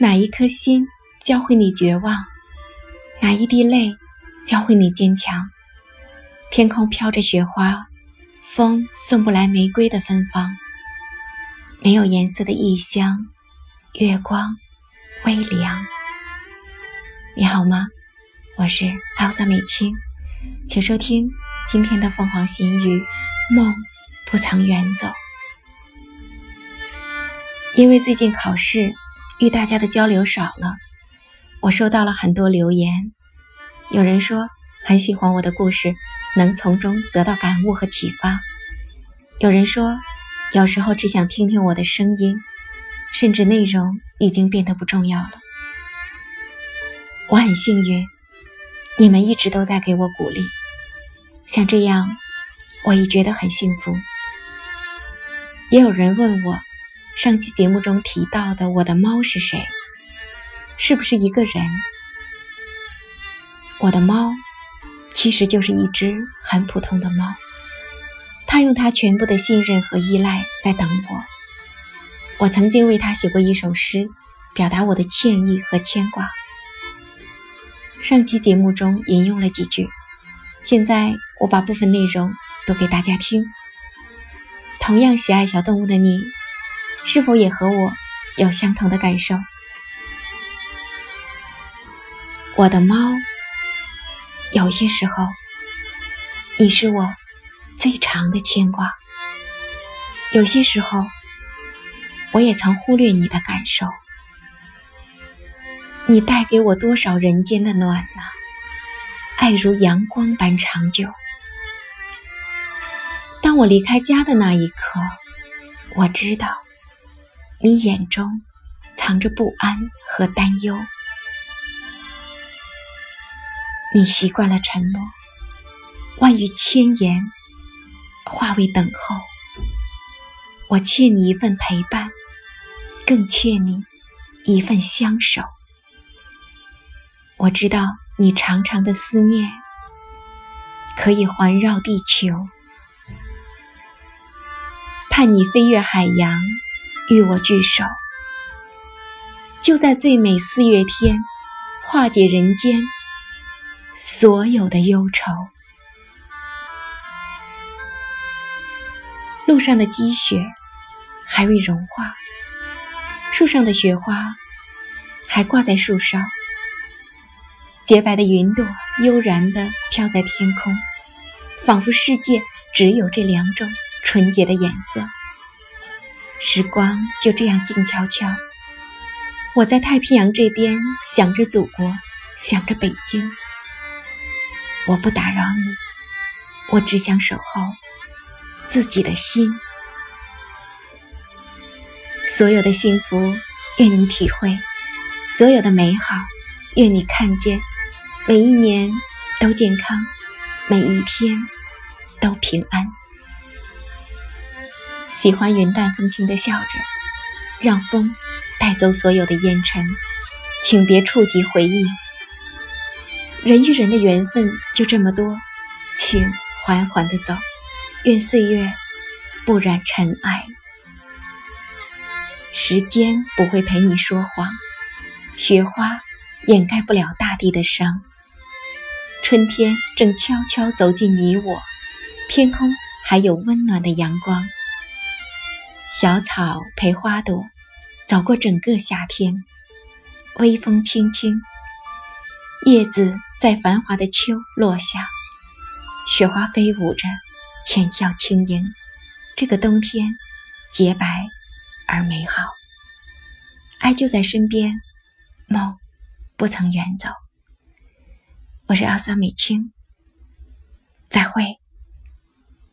哪一颗心教会你绝望？哪一滴泪教会你坚强？天空飘着雪花，风送不来玫瑰的芬芳。没有颜色的异乡，月光微凉。你好吗？我是奥萨美青，请收听今天的凤凰新语。梦不曾远走，因为最近考试，与大家的交流少了。我收到了很多留言，有人说很喜欢我的故事，能从中得到感悟和启发；有人说有时候只想听听我的声音，甚至内容已经变得不重要了。我很幸运，你们一直都在给我鼓励，像这样。我已觉得很幸福。也有人问我，上期节目中提到的我的猫是谁？是不是一个人？我的猫其实就是一只很普通的猫，它用它全部的信任和依赖在等我。我曾经为它写过一首诗，表达我的歉意和牵挂。上期节目中引用了几句，现在我把部分内容。读给大家听。同样喜爱小动物的你，是否也和我有相同的感受？我的猫，有些时候，你是我最长的牵挂；有些时候，我也曾忽略你的感受。你带给我多少人间的暖呢？爱如阳光般长久。当我离开家的那一刻，我知道你眼中藏着不安和担忧。你习惯了沉默，万语千言化为等候。我欠你一份陪伴，更欠你一份相守。我知道你长长的思念可以环绕地球。盼你飞越海洋，与我聚首，就在最美四月天，化解人间所有的忧愁。路上的积雪还未融化，树上的雪花还挂在树梢，洁白的云朵悠然地飘在天空，仿佛世界只有这两种。纯洁的颜色，时光就这样静悄悄。我在太平洋这边想着祖国，想着北京。我不打扰你，我只想守候自己的心。所有的幸福，愿你体会；所有的美好，愿你看见。每一年都健康，每一天都平安。喜欢云淡风轻的笑着，让风带走所有的烟尘，请别触及回忆。人与人的缘分就这么多，请缓缓的走，愿岁月不染尘埃。时间不会陪你说谎，雪花掩盖不了大地的伤。春天正悄悄走进你我，天空还有温暖的阳光。小草陪花朵走过整个夏天，微风轻轻，叶子在繁华的秋落下，雪花飞舞着，浅笑轻盈。这个冬天洁白而美好，爱就在身边，梦不曾远走。我是阿萨美青，再会。